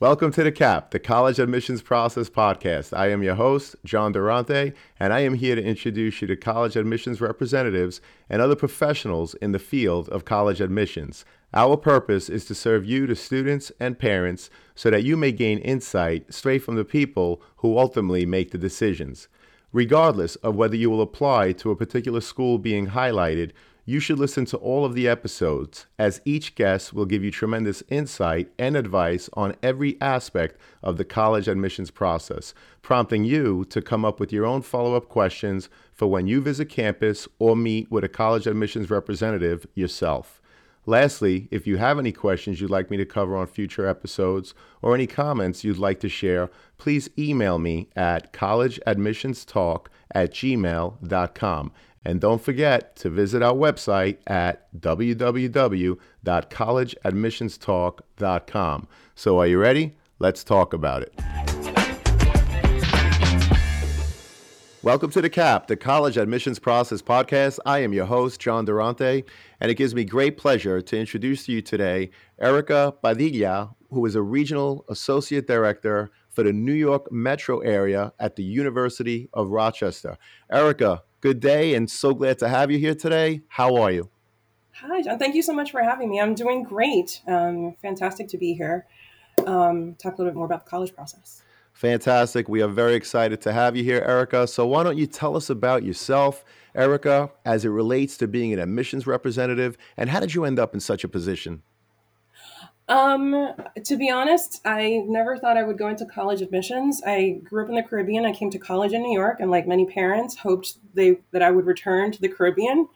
Welcome to the CAP, the College Admissions Process Podcast. I am your host, John Durante, and I am here to introduce you to college admissions representatives and other professionals in the field of college admissions. Our purpose is to serve you, the students and parents, so that you may gain insight straight from the people who ultimately make the decisions. Regardless of whether you will apply to a particular school being highlighted, you should listen to all of the episodes, as each guest will give you tremendous insight and advice on every aspect of the college admissions process, prompting you to come up with your own follow up questions for when you visit campus or meet with a college admissions representative yourself. Lastly, if you have any questions you'd like me to cover on future episodes or any comments you'd like to share, please email me at collegeadmissionstalk at gmail.com. And don't forget to visit our website at www.collegeadmissionstalk.com. So, are you ready? Let's talk about it. Welcome to the CAP, the College Admissions Process Podcast. I am your host, John Durante, and it gives me great pleasure to introduce to you today Erica Padilla, who is a Regional Associate Director for the New York metro area at the University of Rochester. Erica, good day and so glad to have you here today. How are you? Hi, John. Thank you so much for having me. I'm doing great. Um, fantastic to be here. Um, talk a little bit more about the college process. Fantastic. We are very excited to have you here, Erica. So, why don't you tell us about yourself, Erica, as it relates to being an admissions representative, and how did you end up in such a position? Um, to be honest, I never thought I would go into college admissions. I grew up in the Caribbean. I came to college in New York, and like many parents, hoped they that I would return to the Caribbean.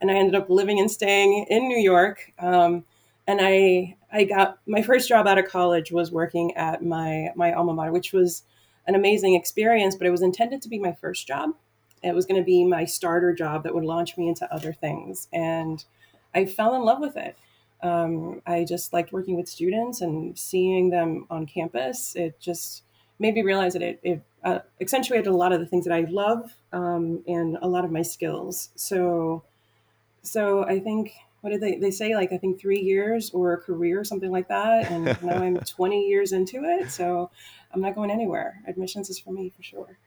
And I ended up living and staying in New York. Um, and I I got my first job out of college was working at my my alma mater, which was an amazing experience. But it was intended to be my first job. It was going to be my starter job that would launch me into other things, and I fell in love with it. Um, I just liked working with students and seeing them on campus. It just made me realize that it, it uh, accentuated a lot of the things that I love um, and a lot of my skills. So, so I think what did they they say? Like I think three years or a career, something like that. And now I'm 20 years into it, so I'm not going anywhere. Admissions is for me for sure.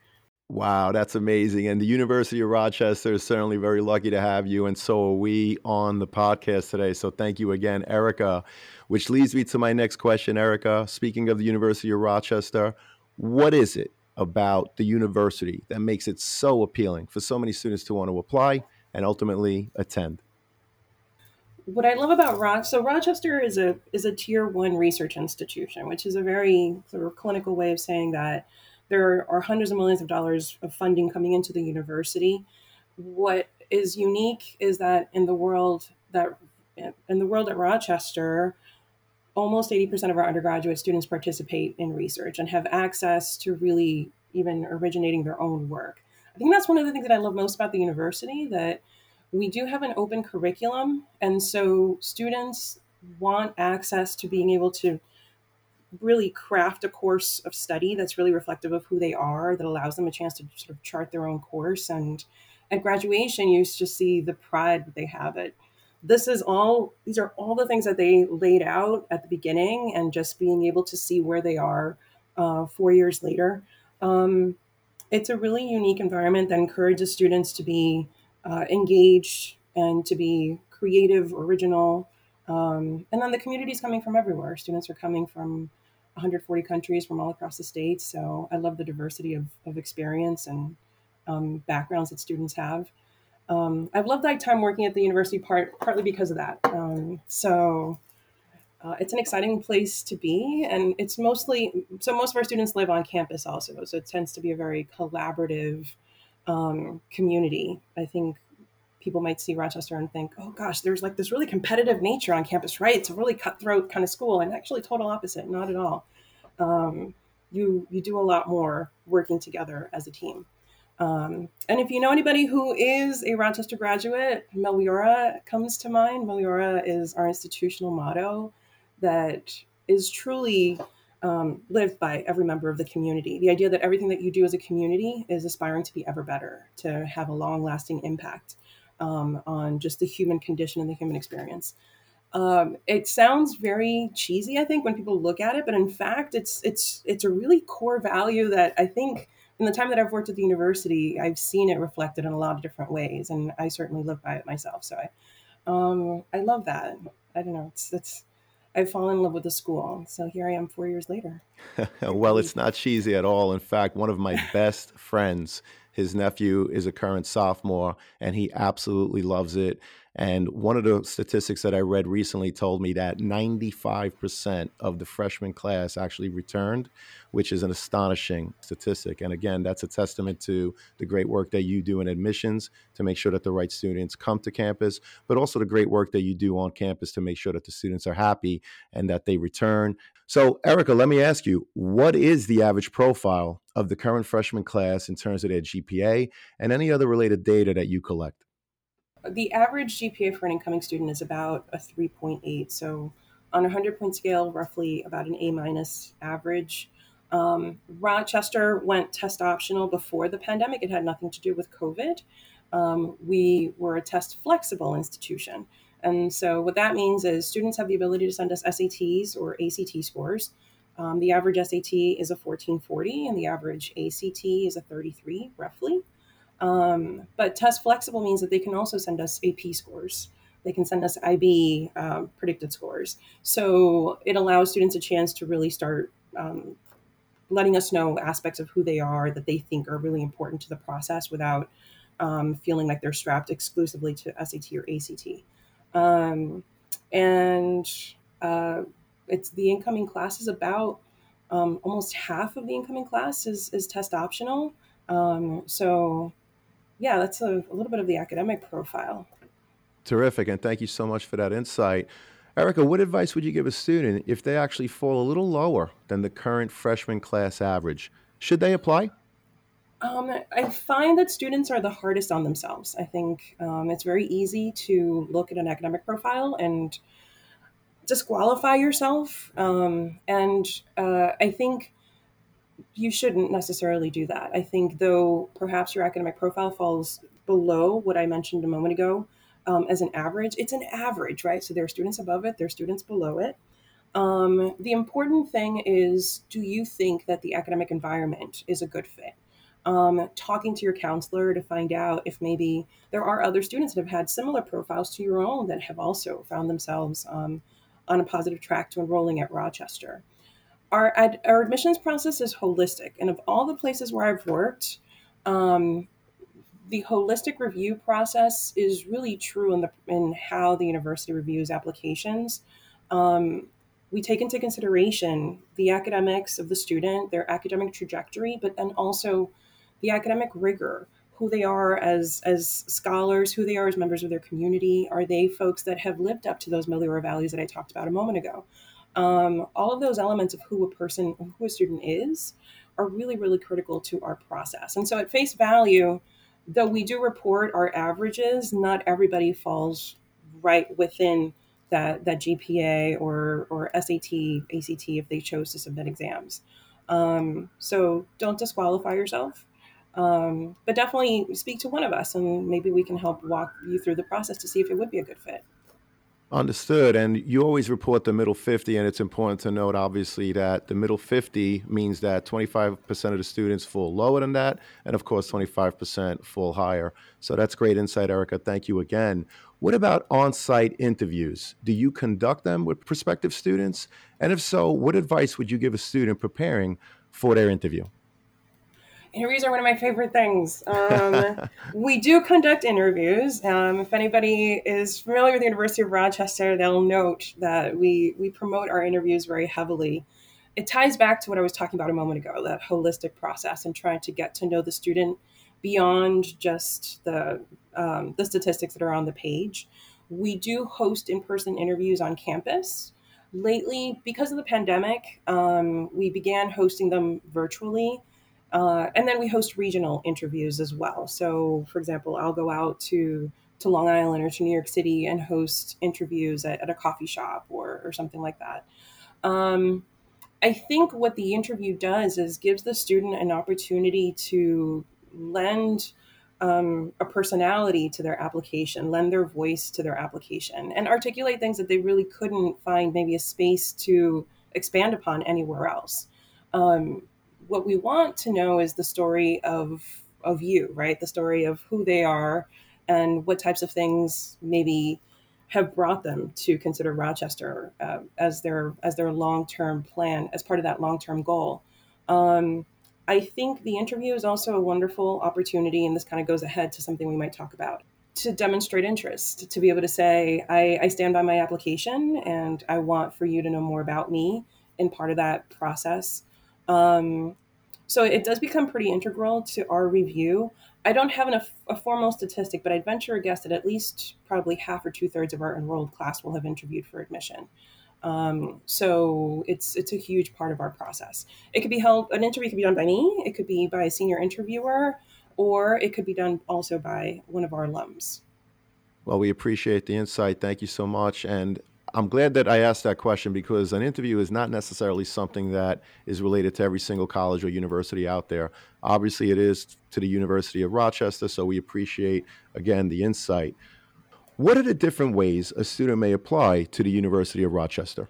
Wow, that's amazing. And the University of Rochester is certainly very lucky to have you. And so are we on the podcast today. So thank you again, Erica. Which leads me to my next question, Erica. Speaking of the University of Rochester, what is it about the university that makes it so appealing for so many students to want to apply and ultimately attend? What I love about Roch, so Rochester is a is a tier one research institution, which is a very sort of clinical way of saying that there are hundreds of millions of dollars of funding coming into the university. What is unique is that in the world that in the world at Rochester, almost 80% of our undergraduate students participate in research and have access to really even originating their own work. I think that's one of the things that I love most about the university that we do have an open curriculum and so students want access to being able to really craft a course of study that's really reflective of who they are, that allows them a chance to sort of chart their own course. And at graduation, you just see the pride that they have it. This is all, these are all the things that they laid out at the beginning, and just being able to see where they are uh, four years later. Um, it's a really unique environment that encourages students to be uh, engaged and to be creative, original. Um, and then the community is coming from everywhere. Students are coming from 140 countries from all across the state. So I love the diversity of, of experience and um, backgrounds that students have. Um, I've loved my time working at the university part, partly because of that. Um, so uh, it's an exciting place to be, and it's mostly so most of our students live on campus also, so it tends to be a very collaborative um, community. I think people might see Rochester and think, oh gosh, there's like this really competitive nature on campus, right? It's a really cutthroat kind of school, and actually, total opposite, not at all. Um, you you do a lot more working together as a team. Um, and if you know anybody who is a Rochester graduate, Meliora comes to mind. Meliora is our institutional motto that is truly um, lived by every member of the community. The idea that everything that you do as a community is aspiring to be ever better, to have a long lasting impact um, on just the human condition and the human experience. Um, it sounds very cheesy, I think, when people look at it, but in fact, it's it's it's a really core value that I think in the time that I've worked at the university, I've seen it reflected in a lot of different ways, and I certainly live by it myself. So I, um, I love that. I don't know. It's it's I've fallen in love with the school. So here I am four years later. well, it's not cheesy at all. In fact, one of my best friends, his nephew is a current sophomore, and he absolutely loves it. And one of the statistics that I read recently told me that 95% of the freshman class actually returned, which is an astonishing statistic. And again, that's a testament to the great work that you do in admissions to make sure that the right students come to campus, but also the great work that you do on campus to make sure that the students are happy and that they return. So, Erica, let me ask you what is the average profile of the current freshman class in terms of their GPA and any other related data that you collect? the average GPA for an incoming student is about a 3.8. So on a 100 point scale, roughly about an A minus average. Um, Rochester went test optional before the pandemic. It had nothing to do with COVID. Um, we were a test flexible institution. And so what that means is students have the ability to send us SATs or ACT scores. Um, the average SAT is a 1440 and the average ACT is a 33 roughly. Um, but test flexible means that they can also send us AP scores. They can send us IB um, predicted scores. So it allows students a chance to really start um, letting us know aspects of who they are that they think are really important to the process without um, feeling like they're strapped exclusively to SAT or ACT. Um, and uh, it's the incoming class is about um, almost half of the incoming class is, is test optional. Um, so yeah, that's a, a little bit of the academic profile. Terrific, and thank you so much for that insight. Erica, what advice would you give a student if they actually fall a little lower than the current freshman class average? Should they apply? Um, I find that students are the hardest on themselves. I think um, it's very easy to look at an academic profile and disqualify yourself. Um, and uh, I think you shouldn't necessarily do that. I think, though, perhaps your academic profile falls below what I mentioned a moment ago um, as an average, it's an average, right? So there are students above it, there are students below it. Um, the important thing is do you think that the academic environment is a good fit? Um, talking to your counselor to find out if maybe there are other students that have had similar profiles to your own that have also found themselves um, on a positive track to enrolling at Rochester our ad, our admissions process is holistic, and of all the places where I've worked, um, the holistic review process is really true in the in how the university reviews applications. Um, we take into consideration the academics of the student, their academic trajectory, but then also the academic rigor, who they are as as scholars, who they are as members of their community. Are they folks that have lived up to those Meliora values that I talked about a moment ago? um, all of those elements of who a person, who a student is, are really, really critical to our process. And so, at face value, though we do report our averages, not everybody falls right within that that GPA or or SAT, ACT if they chose to submit exams. Um, so don't disqualify yourself, um, but definitely speak to one of us, and maybe we can help walk you through the process to see if it would be a good fit. Understood. And you always report the middle 50, and it's important to note, obviously, that the middle 50 means that 25% of the students fall lower than that, and of course, 25% fall higher. So that's great insight, Erica. Thank you again. What about on site interviews? Do you conduct them with prospective students? And if so, what advice would you give a student preparing for their interview? Interviews are one of my favorite things. Um, we do conduct interviews. Um, if anybody is familiar with the University of Rochester, they'll note that we we promote our interviews very heavily. It ties back to what I was talking about a moment ago, that holistic process and trying to get to know the student beyond just the um, the statistics that are on the page. We do host in person interviews on campus. Lately, because of the pandemic, um, we began hosting them virtually Uh, and then we host regional interviews as well. So, for example, I'll go out to to Long Island or to New York City and host interviews at, at a coffee shop or, or something like that. Um, I think what the interview does is gives the student an opportunity to lend um, a personality to their application, lend their voice to their application, and articulate things that they really couldn't find maybe a space to expand upon anywhere else. Um, what we want to know is the story of of you, right? The story of who they are and what types of things maybe have brought them to consider Rochester uh, as their as their long term plan, as part of that long term goal. Um, I think the interview is also a wonderful opportunity, and this kind of goes ahead to something we might talk about to demonstrate interest, to be able to say, I, I stand by my application and I want for you to know more about me in part of that process. Um, so it does become pretty integral to our review. I don't have an, a formal statistic, but I'd venture a guess that at least probably half or two thirds of our enrolled class will have interviewed for admission. Um, so it's it's a huge part of our process. It could be held an interview could be done by me. It could be by a senior interviewer, or it could be done also by one of our alums. Well, we appreciate the insight. Thank you so much. And I'm glad that I asked that question because an interview is not necessarily something that is related to every single college or university out there. Obviously, it is to the University of Rochester, so we appreciate, again, the insight. What are the different ways a student may apply to the University of Rochester?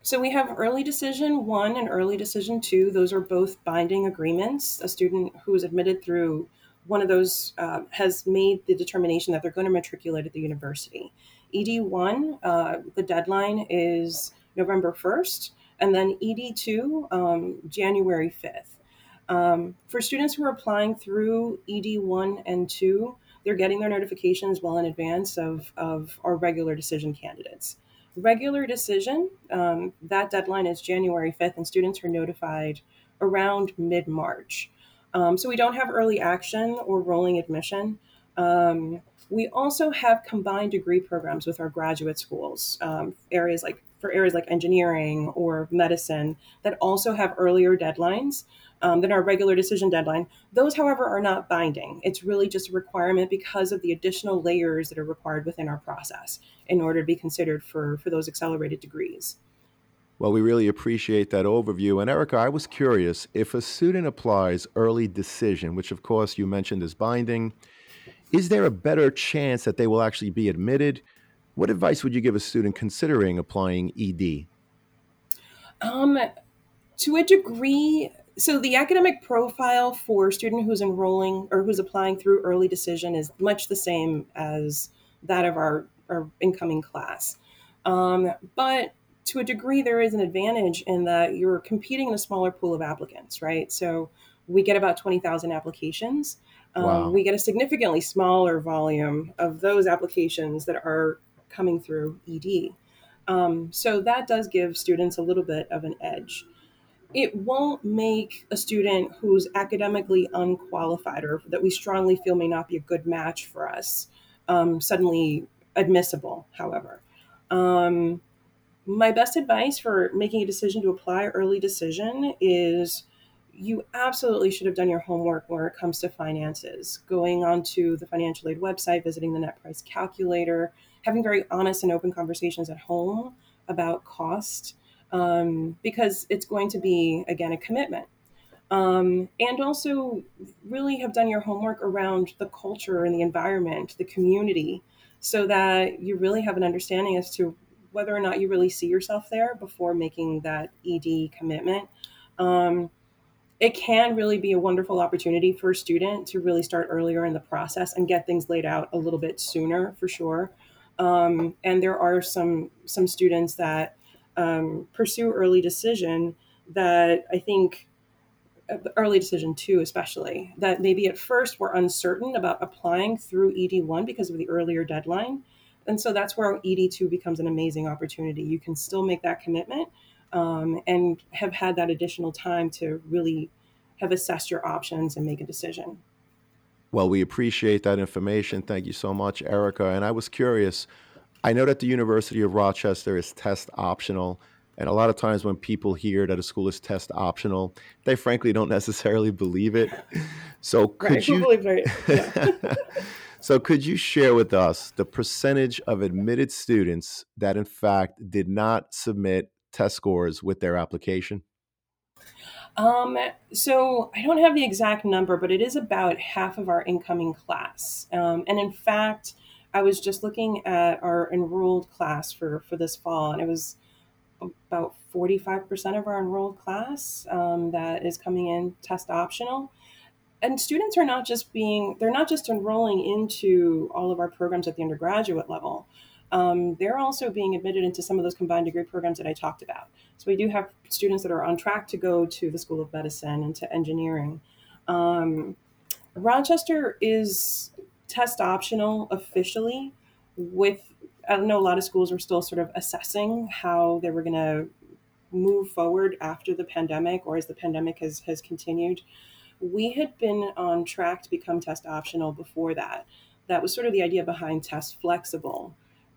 So we have early decision one and early decision two. Those are both binding agreements. A student who is admitted through one of those uh, has made the determination that they're going to matriculate at the university. ED1, uh, the deadline is November 1st, and then ED2, um, January 5th. Um, for students who are applying through ED1 and 2, they're getting their notifications well in advance of, of our regular decision candidates. Regular decision, um, that deadline is January 5th, and students are notified around mid March. Um, so we don't have early action or rolling admission. Um, we also have combined degree programs with our graduate schools, um, areas like for areas like engineering or medicine that also have earlier deadlines um, than our regular decision deadline. Those, however, are not binding. It's really just a requirement because of the additional layers that are required within our process in order to be considered for, for those accelerated degrees. Well, we really appreciate that overview. And Erica, I was curious if a student applies early decision, which of course you mentioned is binding, is there a better chance that they will actually be admitted? What advice would you give a student considering applying ED? Um, to a degree, so the academic profile for a student who's enrolling or who's applying through early decision is much the same as that of our, our incoming class. Um, but to a degree, there is an advantage in that you're competing in a smaller pool of applicants, right? So we get about 20,000 applications. Um, wow. We get a significantly smaller volume of those applications that are coming through ED. Um, so that does give students a little bit of an edge. It won't make a student who's academically unqualified or that we strongly feel may not be a good match for us um, suddenly admissible, however. Um, my best advice for making a decision to apply early decision is you absolutely should have done your homework when it comes to finances. Going onto the financial aid website, visiting the net price calculator, having very honest and open conversations at home about cost, um, because it's going to be, again, a commitment. Um, and also, really have done your homework around the culture and the environment, the community, so that you really have an understanding as to whether or not you really see yourself there before making that ED commitment. Um, it can really be a wonderful opportunity for a student to really start earlier in the process and get things laid out a little bit sooner for sure. Um, and there are some some students that um, pursue early decision that I think uh, early decision two especially that maybe at first were uncertain about applying through ed1 because of the earlier deadline and so that's where ed2 becomes an amazing opportunity you can still make that commitment um, and have had that additional time to really have assessed your options and make a decision. Well, we appreciate that information. Thank you so much, Erica. And I was curious. I know that the University of Rochester is test optional. And a lot of times when people hear that a school is test optional, they frankly don't necessarily believe it. So could right, you yeah. So could you share with us the percentage of admitted students that in fact did not submit test scores with their application? Um, so I don't have the exact number, but it is about half of our incoming class. Um, and in fact, I was just looking at our enrolled class for for this fall, and it was about 45% of our enrolled class um, that is coming in test optional and students are not just being they're not just enrolling into all of our programs at the undergraduate level um, they're also being admitted into some of those combined degree programs that i talked about so we do have students that are on track to go to the school of medicine and to engineering um, rochester is test optional officially with i know a lot of schools are still sort of assessing how they were going to move forward after the pandemic or as the pandemic has has continued we had been on track to become test optional before that. That was sort of the idea behind test flexible.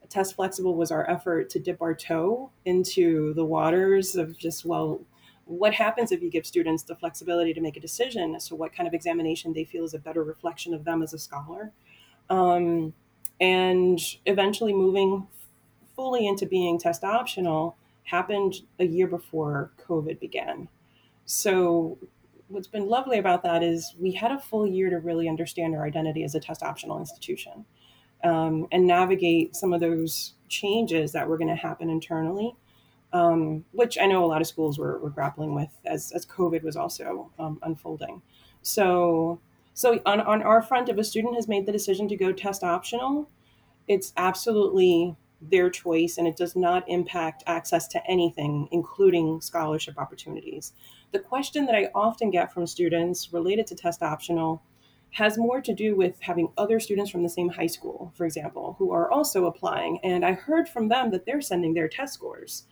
Test flexible was our effort to dip our toe into the waters of just, well, what happens if you give students the flexibility to make a decision as to what kind of examination they feel is a better reflection of them as a scholar? Um, and eventually moving fully into being test optional happened a year before COVID began. So what's been lovely about that is we had a full year to really understand our identity as a test optional institution um, and navigate some of those changes that were going to happen internally, um, which I know a lot of schools were, were grappling with as, as COVID was also um, unfolding. So, so on, on our front, if a student has made the decision to go test optional, it's absolutely their choice and it does not impact access to anything, including scholarship opportunities. The question that I often get from students related to test optional has more to do with having other students from the same high school, for example, who are also applying. And I heard from them that they're sending their test scores.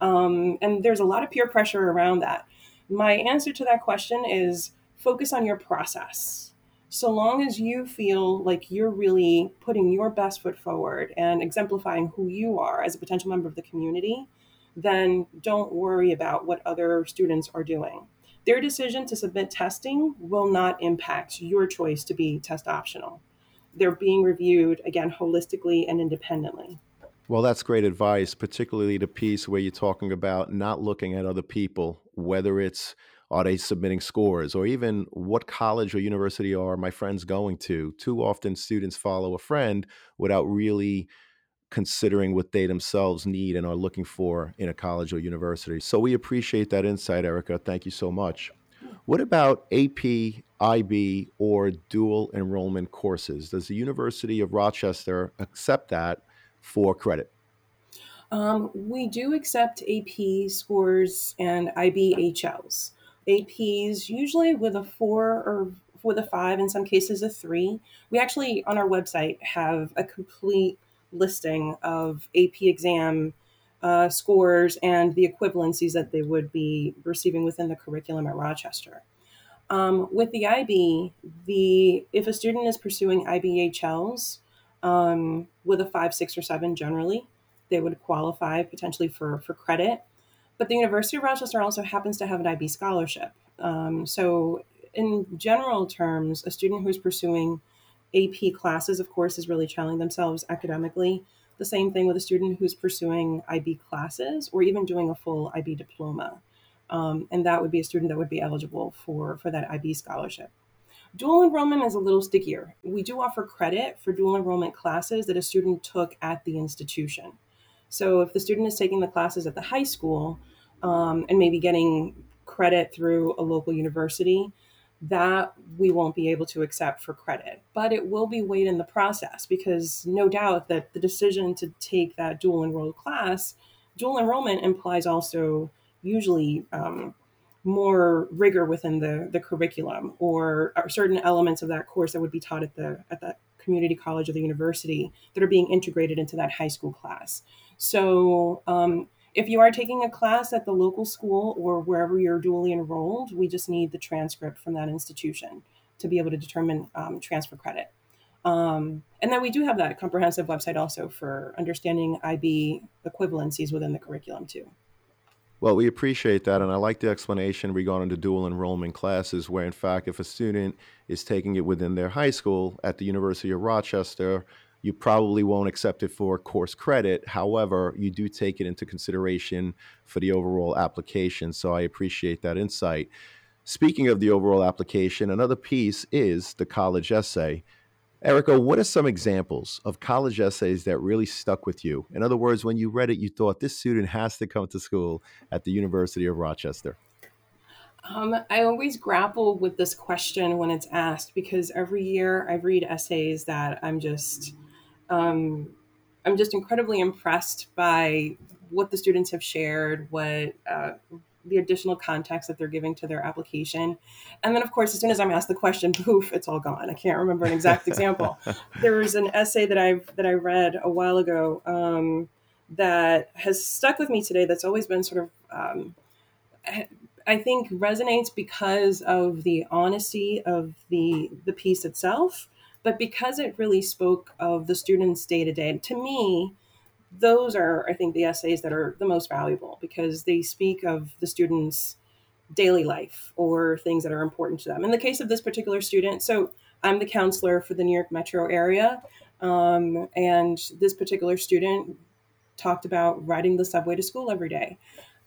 Um, and there's a lot of peer pressure around that. My answer to that question is focus on your process so long as you feel like you're really putting your best foot forward and exemplifying who you are as a potential member of the community, then don't worry about what other students are doing. Their decision to submit testing will not impact your choice to be test optional. They're being reviewed, again, holistically and independently. Well, that's great advice, particularly the piece where you're talking about not looking at other people, whether it's are they submitting scores? Or even what college or university are my friends going to? Too often students follow a friend without really considering what they themselves need and are looking for in a college or university. So we appreciate that insight, Erica. Thank you so much. What about AP, IB, or dual enrollment courses? Does the University of Rochester accept that for credit? Um, we do accept AP scores and IBHLs. APs, usually with a four or with a five, in some cases a three. We actually, on our website, have a complete listing of AP exam uh, scores and the equivalencies that they would be receiving within the curriculum at Rochester. Um, with the IB, the if a student is pursuing IBHLs um, with a five, six, or seven, generally, they would qualify potentially for for credit. But the University of Rochester also happens to have an IB scholarship. Um, so, in general terms, a student who's pursuing AP classes, of course, is really challenging themselves academically. The same thing with a student who's pursuing IB classes or even doing a full IB diploma. Um, and that would be a student that would be eligible for, for that IB scholarship. Dual enrollment is a little stickier. We do offer credit for dual enrollment classes that a student took at the institution. So if the student is taking the classes at the high school, um, and maybe getting credit through a local university, that we won't be able to accept for credit. But it will be weighed in the process because no doubt that the decision to take that dual enrolled class, dual enrollment implies also usually um, more rigor within the, the curriculum or, or certain elements of that course that would be taught at the at that community college or the university that are being integrated into that high school class. So um, if you are taking a class at the local school or wherever you're dually enrolled, we just need the transcript from that institution to be able to determine um, transfer credit. Um, and then we do have that comprehensive website also for understanding IB equivalencies within the curriculum too. Well, we appreciate that. And I like the explanation regarding the dual enrollment classes, where, in fact, if a student is taking it within their high school at the University of Rochester, you probably won't accept it for course credit. However, you do take it into consideration for the overall application. So I appreciate that insight. Speaking of the overall application, another piece is the college essay. Erica, what are some examples of college essays that really stuck with you? In other words, when you read it, you thought this student has to come to school at the University of Rochester. Um, I always grapple with this question when it's asked because every year I read essays that I'm just um, I'm just incredibly impressed by what the students have shared, what uh, the additional context that they're giving to their application. And then, of course, as soon as I'm asked the question, poof, it's all gone. I can't remember an exact example. there was an essay that I've that I read a while ago um, that has stuck with me today. That's always been sort of, um, I think, resonates because of the honesty of the the piece itself but because it really spoke of the students day to day, to me, those are, I think, the essays that are the most valuable because they speak of the students' daily life or things that are important to them. In the case of this particular student, so I'm the counselor for the New York metro area, um, and this particular student talked about riding the subway to school every day.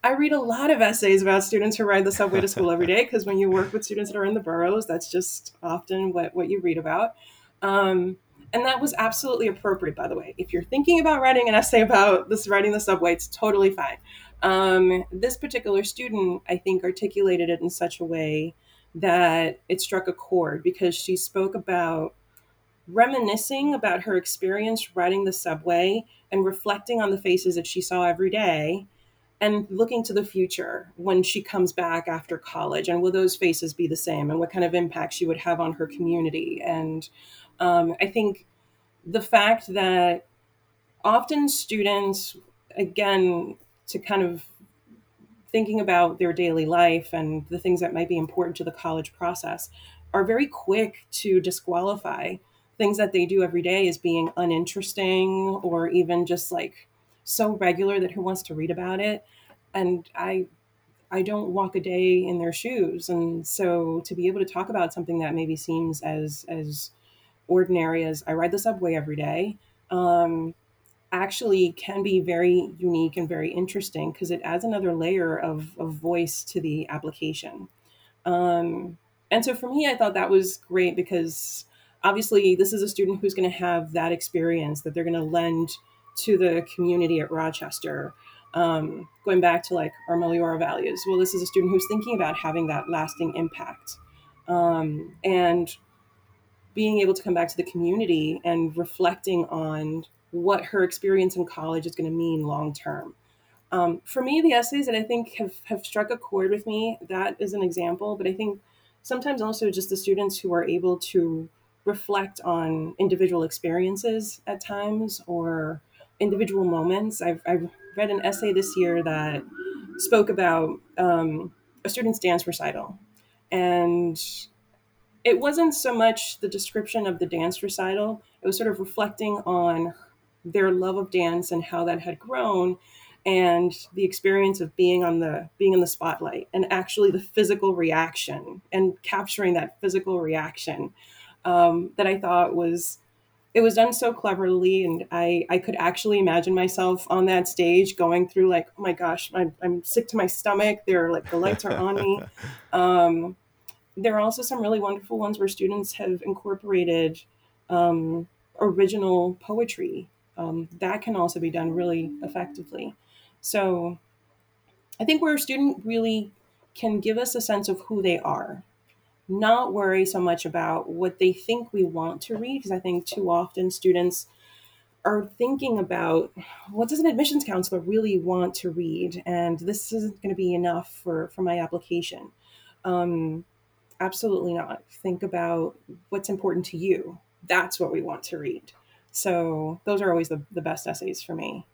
I read a lot of essays about students who ride the subway to school every day because when you work with students that are in the boroughs, that's just often what, what you read about. Um, and that was absolutely appropriate, by the way. If you're thinking about writing an essay about this riding the subway, it's totally fine. Um, this particular student, I think, articulated it in such a way that it struck a chord because she spoke about reminiscing about her experience riding the subway and reflecting on the faces that she saw every day and looking to the future when she comes back after college and will those faces be the same and what kind of impact she would have on her community and um, I think the fact that often students, again, to kind of thinking about their daily life and the things that might be important to the college process, are very quick to disqualify things that they do every day as being uninteresting or even just like so regular that who wants to read about it? And i i don't walk a day in their shoes. And so to be able to talk about something that maybe seems as as ordinary as I ride the subway every day, um, actually can be very unique and very interesting because it adds another layer of, of voice to the application. Um, and so for me, I thought that was great because obviously this is a student who's going to have that experience that they're going to lend to the community at Rochester. Um, going back to like our Meliora values, well, this is a student who's thinking about having that lasting impact. Um, and being able to come back to the community and reflecting on what her experience in college is going to mean long term. Um, for me, the essays that I think have, have struck a chord with me, that is an example, but I think sometimes also just the students who are able to reflect on individual experiences at times or individual moments. I've, I've read an essay this year that spoke about um, a student's dance recital. And it wasn't so much the description of the dance recital, it was sort of reflecting on their love of dance and how that had grown and the experience of being on the being in the spotlight and actually the physical reaction and capturing that physical reaction um, that I thought was it was done so cleverly and I, I could actually imagine myself on that stage going through like oh my gosh I'm, I'm sick to my stomach. There like the lights are on me. Um, there are also some really wonderful ones where students have incorporated um, original poetry. Um, that can also be done really effectively. So I think where a student really can give us a sense of who they are, not worry so much about what they think we want to read, because I think too often students are thinking about what does an admissions counselor really want to read, and this isn't going to be enough for, for my application. Um, absolutely not. Think about what's important to you. That's what we want to read. So those are always the, the best essays for me.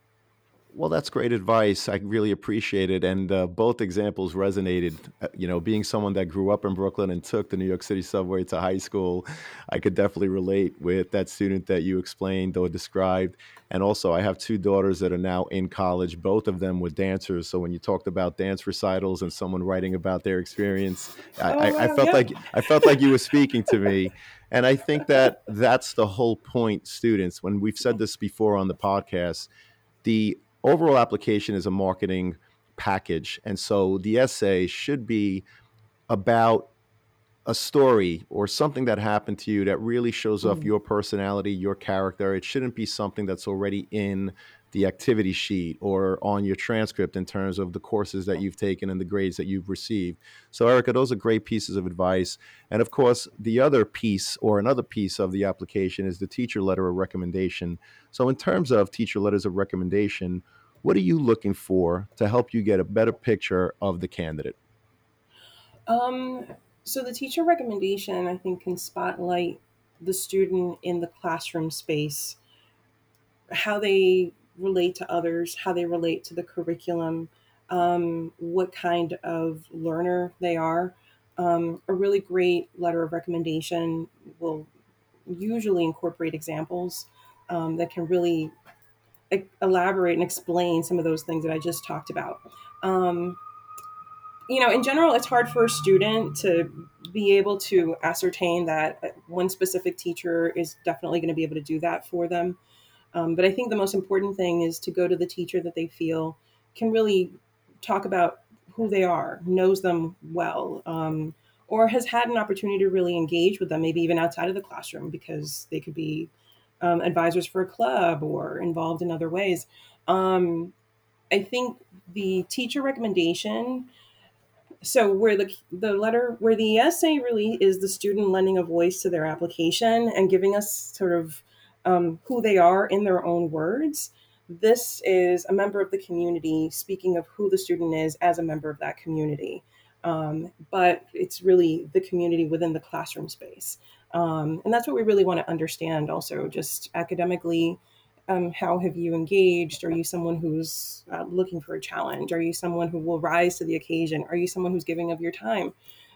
Well, that's great advice. I really appreciate it. And uh, both examples resonated. Uh, You know, being someone that grew up in Brooklyn and took the New York City subway to high school, I could definitely relate with that student that you explained or described. And also, I have two daughters that are now in college. Both of them were dancers. So when you talked about dance recitals and someone writing about their experience, I, Oh I, I wow, felt yep. like I felt like you were speaking to me. And I think that that's the whole point, students. When we've said this before on the podcast, the overall application is a marketing package. And so the essay should be about a story or something that happened to you that really shows off Mhm. your personality, your character. It shouldn't be something that's already in the activity sheet or on your transcript in terms of the courses that you've taken and the grades that you've received. So, Erica, those are great pieces of advice. And of course, the other piece or another piece of the application is the teacher letter of recommendation. So, in terms of teacher letters of recommendation, what are you looking for to help you get a better picture of the candidate? Um, so the teacher recommendation, I think, can spotlight the student in the classroom space, how they relate to others, how they relate to the curriculum, um, what kind of learner they are. Um, a really great letter of recommendation will usually incorporate examples um, that can really e- elaborate and explain some of those things that I just talked about. Um, you know, in general, it's hard for a student to be able to ascertain that uh, one specific teacher is definitely going to be able to do that for them. Um, but I think the most important thing is to go to the teacher that they feel can really talk about who they are, knows them well, um, or has had an opportunity to really engage with them, maybe even outside of the classroom, because they could be um, advisors for a club or involved in other ways. Um, I think the teacher recommendation so where the the letter where the essay really is the student lending a voice to their application and giving us sort of um, who they are in their own words this is a member of the community speaking of who the student is as a member of that community um, but it's really the community within the classroom space um, and that's what we really want to understand also just academically um, how have you engaged? Are you someone who's uh, looking for a challenge? Are you someone who will rise to the occasion? Are you someone who's giving of your time?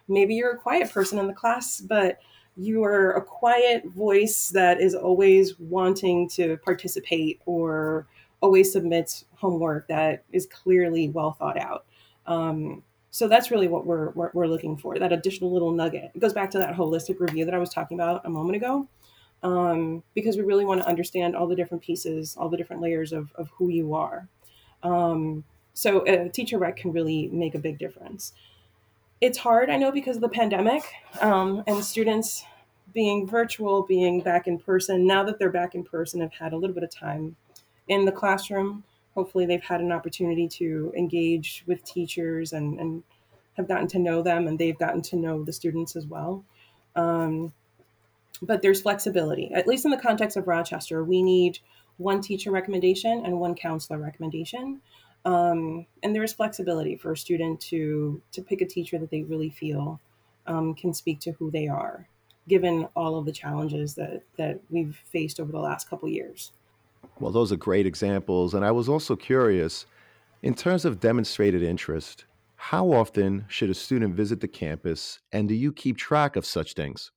Maybe you're a quiet person in the class, but you are a quiet voice that is always wanting to participate or always submits homework that is clearly well thought out. Um, so that's really what we're, we're, we're looking for that additional little nugget. It goes back to that holistic review that I was talking about a moment ago um, because we really want to understand all the different pieces, all the different layers of, of who you are. Um, so a teacher rec can really make a big difference. It's hard, I know, because of the pandemic um, and students being virtual, being back in person. Now that they're back in person, have had a little bit of time in the classroom. Hopefully, they've had an opportunity to engage with teachers and, and have gotten to know them, and they've gotten to know the students as well. Um, but there's flexibility. At least in the context of Rochester, we need one teacher recommendation and one counselor recommendation. Um, and there's flexibility for a student to to pick a teacher that they really feel um, can speak to who they are, given all of the challenges that that we've faced over the last couple years. Well, those are great examples. And I was also curious in terms of demonstrated interest, how often should a student visit the campus and do you keep track of such things?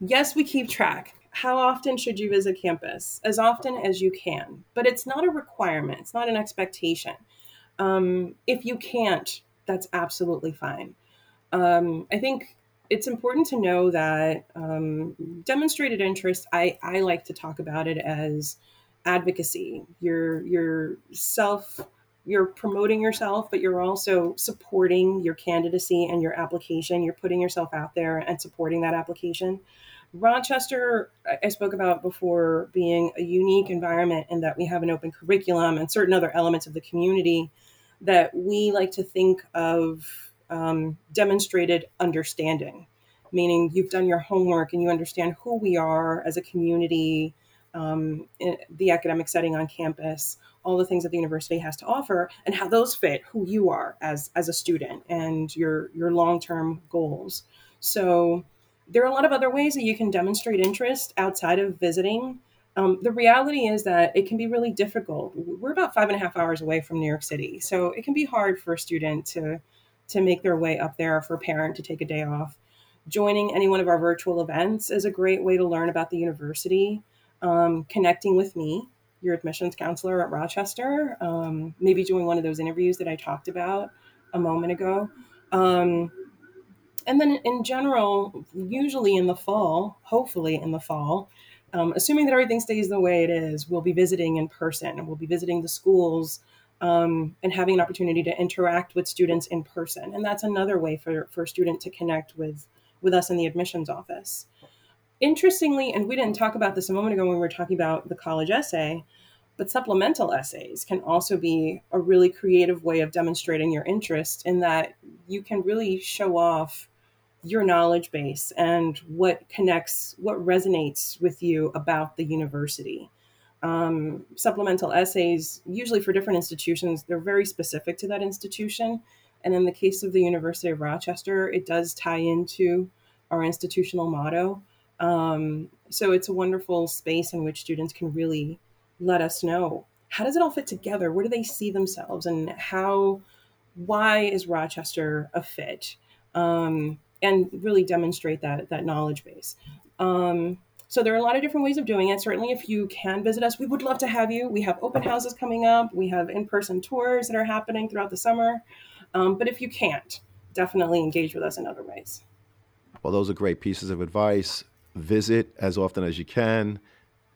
Yes, we keep track. How often should you visit campus? As often as you can, but it's not a requirement. It's not an expectation. Um, if you can't, that's absolutely fine. Um, I think it's important to know that um, demonstrated interest. I, I like to talk about it as advocacy. You're you're self you're promoting yourself, but you're also supporting your candidacy and your application. You're putting yourself out there and supporting that application. Rochester, I spoke about before, being a unique environment in that we have an open curriculum and certain other elements of the community that we like to think of um, demonstrated understanding, meaning you've done your homework and you understand who we are as a community, um, the academic setting on campus, all the things that the university has to offer, and how those fit who you are as as a student and your your long term goals. So there are a lot of other ways that you can demonstrate interest outside of visiting. Um, the reality is that it can be really difficult. We're about five and a half hours away from New York City, so it can be hard for a student to to make their way up there, for a parent to take a day off. Joining any one of our virtual events is a great way to learn about the university. Um, connecting with me, your admissions counselor at Rochester, um, maybe doing one of those interviews that I talked about a moment ago. Um, and then in general, usually in the fall, hopefully in the fall, um, assuming that everything stays the way it is, we'll be visiting in person. We'll be visiting the schools um, and having an opportunity to interact with students in person. And that's another way for, for a student to connect with, with us in the admissions office. Interestingly, and we didn't talk about this a moment ago when we were talking about the college essay, but supplemental essays can also be a really creative way of demonstrating your interest in that you can really show off your knowledge base and what connects, what resonates with you about the university. Um, supplemental essays, usually for different institutions, they're very specific to that institution. And in the case of the University of Rochester, it does tie into our institutional motto. Um, so it's a wonderful space in which students can really let us know how does it all fit together? Where do they see themselves? And how, why is Rochester a fit? Um, and really demonstrate that that knowledge base. Um, so there are a lot of different ways of doing it. Certainly, if you can visit us, we would love to have you. We have open houses coming up. We have in-person tours that are happening throughout the summer. Um, but if you can't, definitely engage with us in other ways. Well, those are great pieces of advice. Visit as often as you can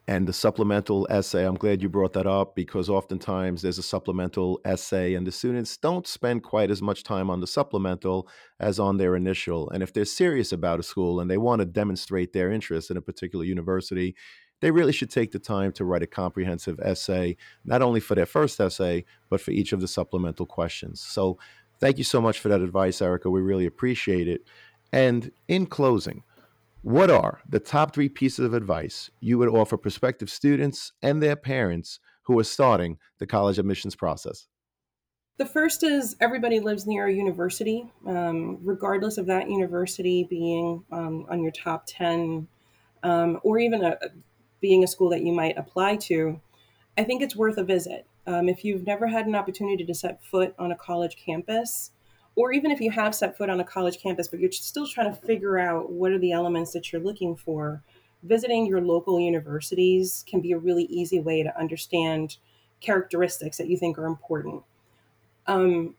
and the supplemental essay. I'm glad you brought that up because oftentimes there's a supplemental essay, and the students don't spend quite as much time on the supplemental as on their initial. And if they're serious about a school and they want to demonstrate their interest in a particular university, they really should take the time to write a comprehensive essay, not only for their first essay, but for each of the supplemental questions. So, thank you so much for that advice, Erica. We really appreciate it. And in closing, what are the top three pieces of advice you would offer prospective students and their parents who are starting the college admissions process? The first is everybody lives near a university, um, regardless of that university being um, on your top 10 um, or even a, being a school that you might apply to. I think it's worth a visit. Um, if you've never had an opportunity to set foot on a college campus, or even if you have set foot on a college campus, but you're still trying to figure out what are the elements that you're looking for, visiting your local universities can be a really easy way to understand characteristics that you think are important. Um,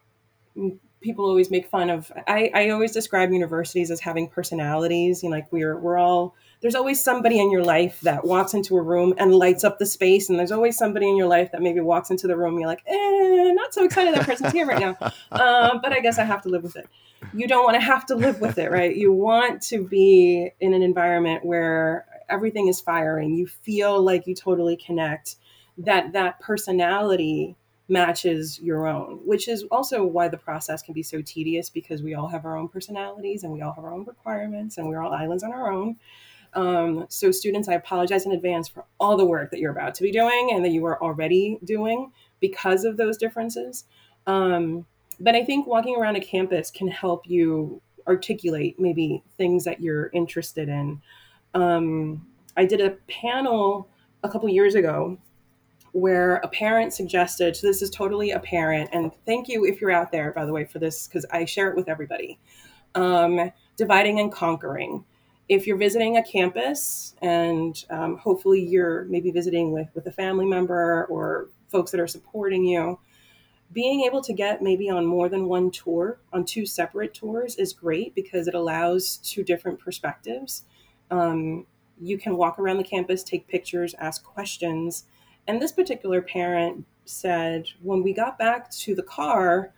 people always make fun of. I, I always describe universities as having personalities. You know, like we're we're all there's always somebody in your life that walks into a room and lights up the space, and there's always somebody in your life that maybe walks into the room and you're like, eh, not so excited that person's here right now. Um, but I guess I have to live with it. You don't want to have to live with it, right? You want to be in an environment where everything is firing. You feel like you totally connect. That that personality matches your own, which is also why the process can be so tedious because we all have our own personalities and we all have our own requirements and we're all islands on our own. Um, so, students, I apologize in advance for all the work that you're about to be doing and that you are already doing because of those differences. Um, but I think walking around a campus can help you articulate maybe things that you're interested in. Um, I did a panel a couple years ago where a parent suggested, so this is totally a parent, and thank you if you're out there, by the way, for this, because I share it with everybody. Um, dividing and conquering. If you're visiting a campus and um, hopefully you're maybe visiting with, with a family member or folks that are supporting you, being able to get maybe on more than one tour, on two separate tours, is great because it allows two different perspectives. Um, you can walk around the campus, take pictures, ask questions, and this particular parent said, when we got back to the car,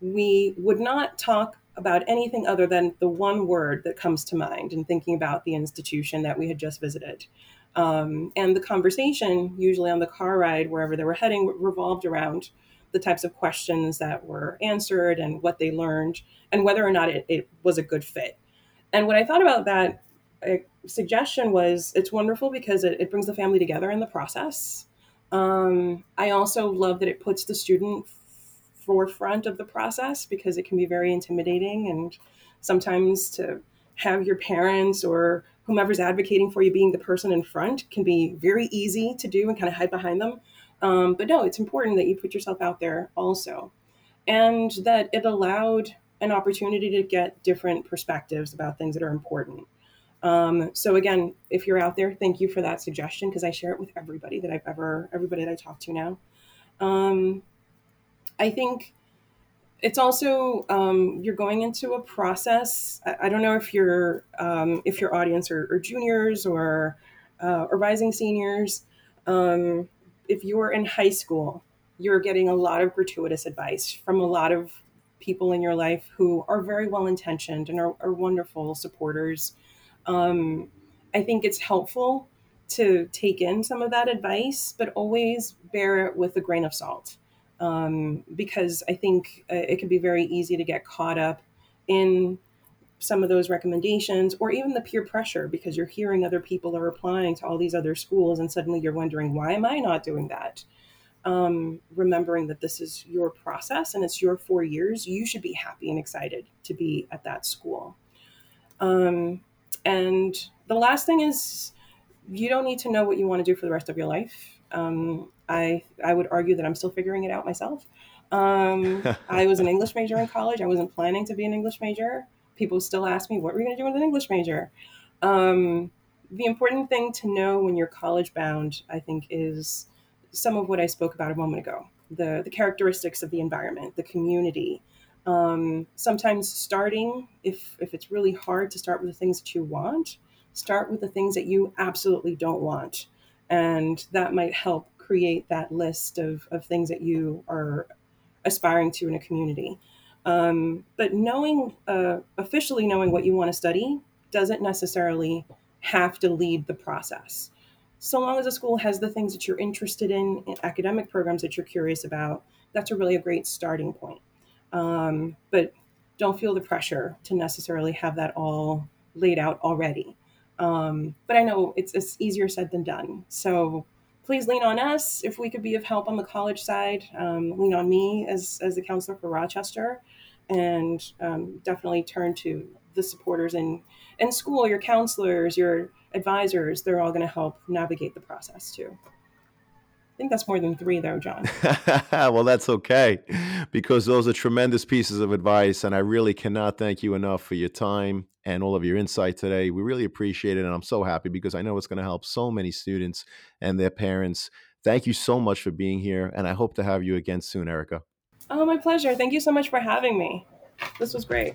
we would not talk about anything other than the one word that comes to mind in thinking about the institution that we had just visited. Um, and the conversation, usually on the car ride, wherever they were heading, revolved around the types of questions that were answered and what they learned and whether or not it, it was a good fit. And what I thought about that suggestion was it's wonderful because it, it brings the family together in the process. Um, I also love that it puts the student forefront of the process because it can be very intimidating and sometimes to have your parents or whomever's advocating for you being the person in front can be very easy to do and kind of hide behind them. Um, but no, it's important that you put yourself out there also. And that it allowed an opportunity to get different perspectives about things that are important. Um, so again, if you're out there, thank you for that suggestion because I share it with everybody that I've ever, everybody that I talk to now. Um, I think it's also um, you're going into a process. I, I don't know if your um, if your audience are, are juniors or uh, or rising seniors. Um, if you're in high school, you're getting a lot of gratuitous advice from a lot of people in your life who are very well intentioned and are, are wonderful supporters. Um, I think it's helpful to take in some of that advice, but always bear it with a grain of salt um, because I think uh, it can be very easy to get caught up in some of those recommendations or even the peer pressure because you're hearing other people are applying to all these other schools and suddenly you're wondering why am i not doing that? Um, remembering that this is your process and it's your four years you should be happy and excited to be at that school. Um, and the last thing is you don't need to know what you want to do for the rest of your life. Um, I I would argue that I'm still figuring it out myself. Um, I was an English major in college. I wasn't planning to be an English major. People still ask me, "What were you going to do with an English major?" Um, the important thing to know when you're college bound, I think, is some of what I spoke about a moment ago. The the characteristics of the environment, the community. Um, sometimes starting, if if it's really hard to start with the things that you want, start with the things that you absolutely don't want and that might help create that list of, of things that you are aspiring to in a community. Um, but knowing, uh, officially knowing what you want to study doesn't necessarily have to lead the process. So long as a school has the things that you're interested in, in academic programs that you're curious about, that's a really a great starting point. Um, but don't feel the pressure to necessarily have that all laid out already. Um, but I know it's, it's easier said than done. So please lean on us if we could be of help on the college side. Um, lean on me as, as the counselor for Rochester, and um, definitely turn to the supporters in, in school, your counselors, your advisors. They're all going to help navigate the process too think that's more than three, though, John. well, that's okay because those are tremendous pieces of advice. And I really cannot thank you enough for your time and all of your insight today. We really appreciate it. And I'm so happy because I know it's going to help so many students and their parents. Thank you so much for being here. And I hope to have you again soon, Erica. Oh, my pleasure. Thank you so much for having me. This was great.